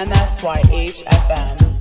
Yeah.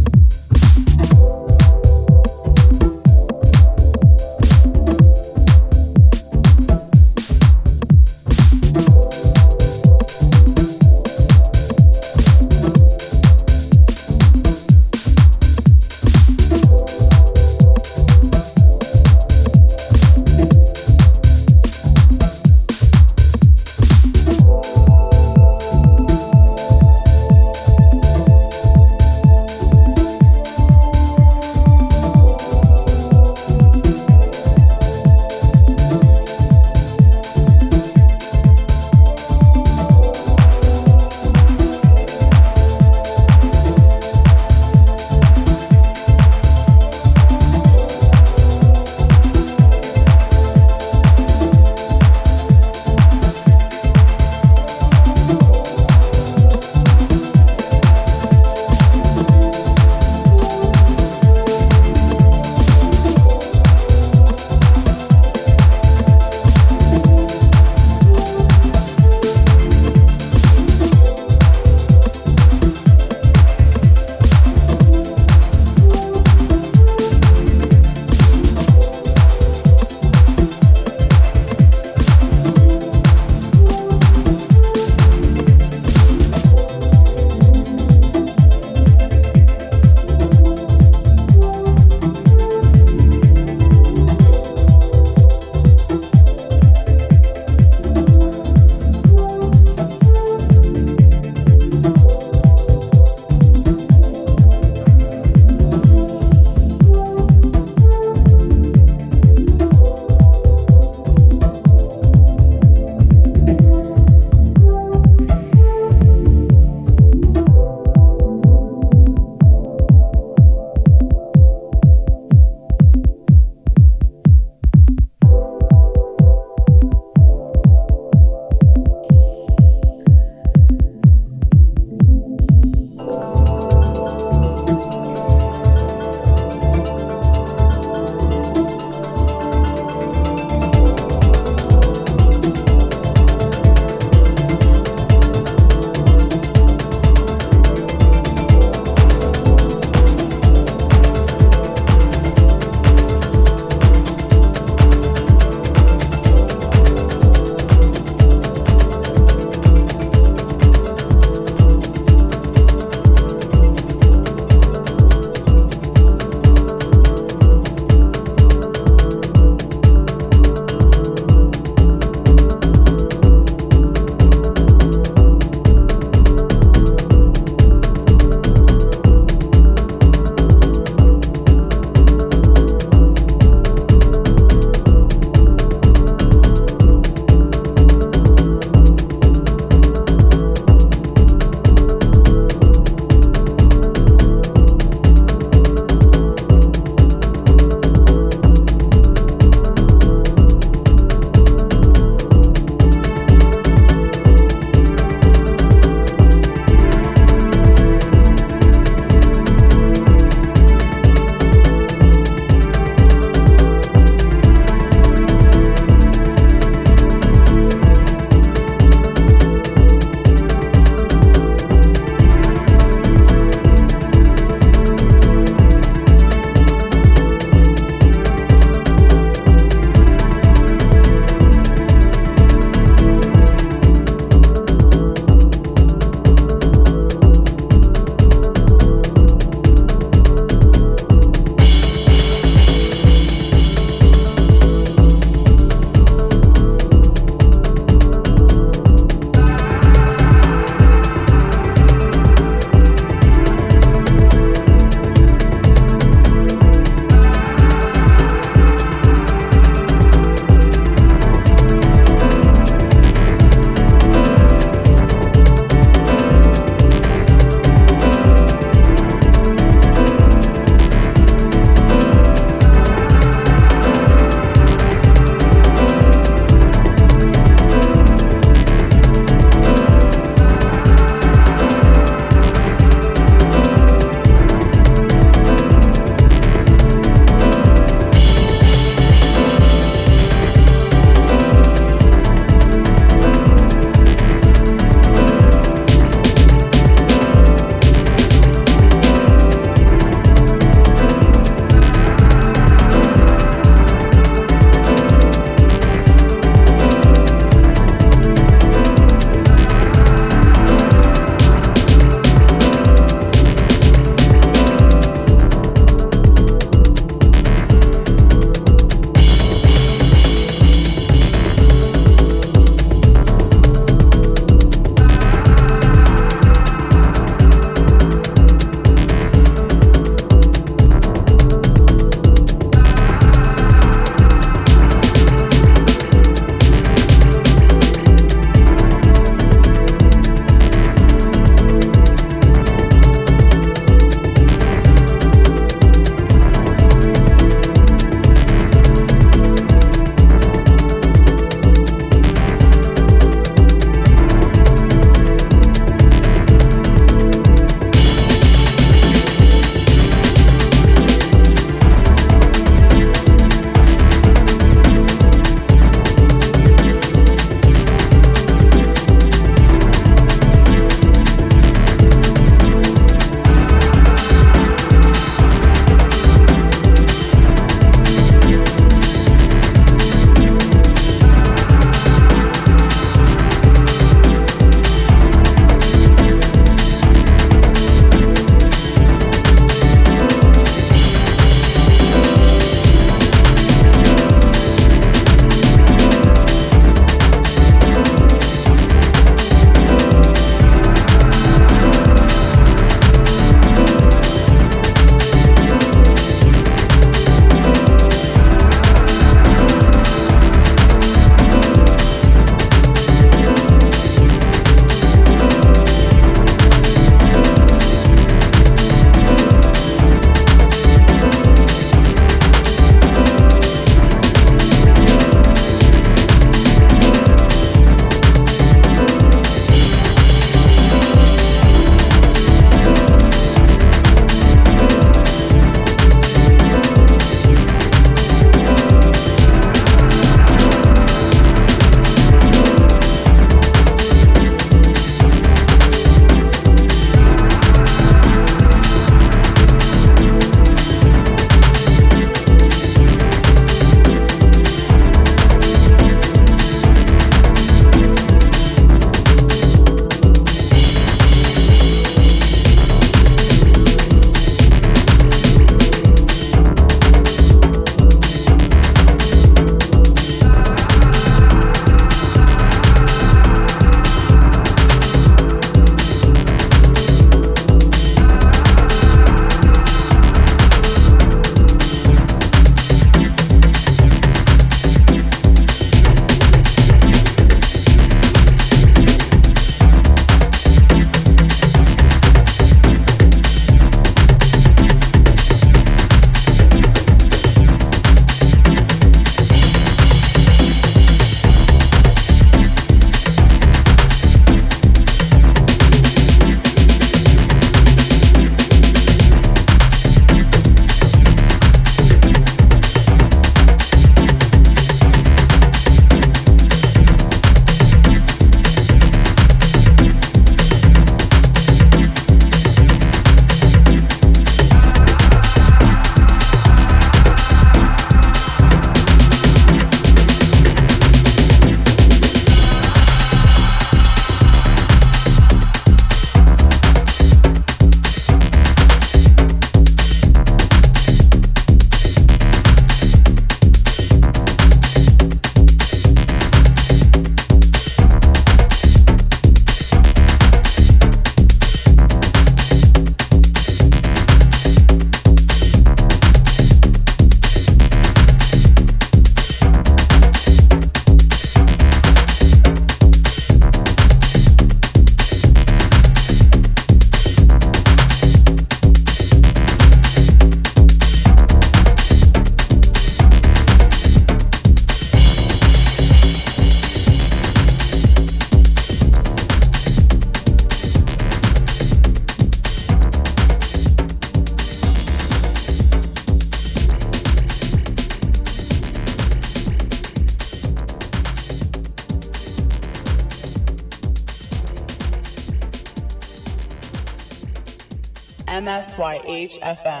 MSYH FM.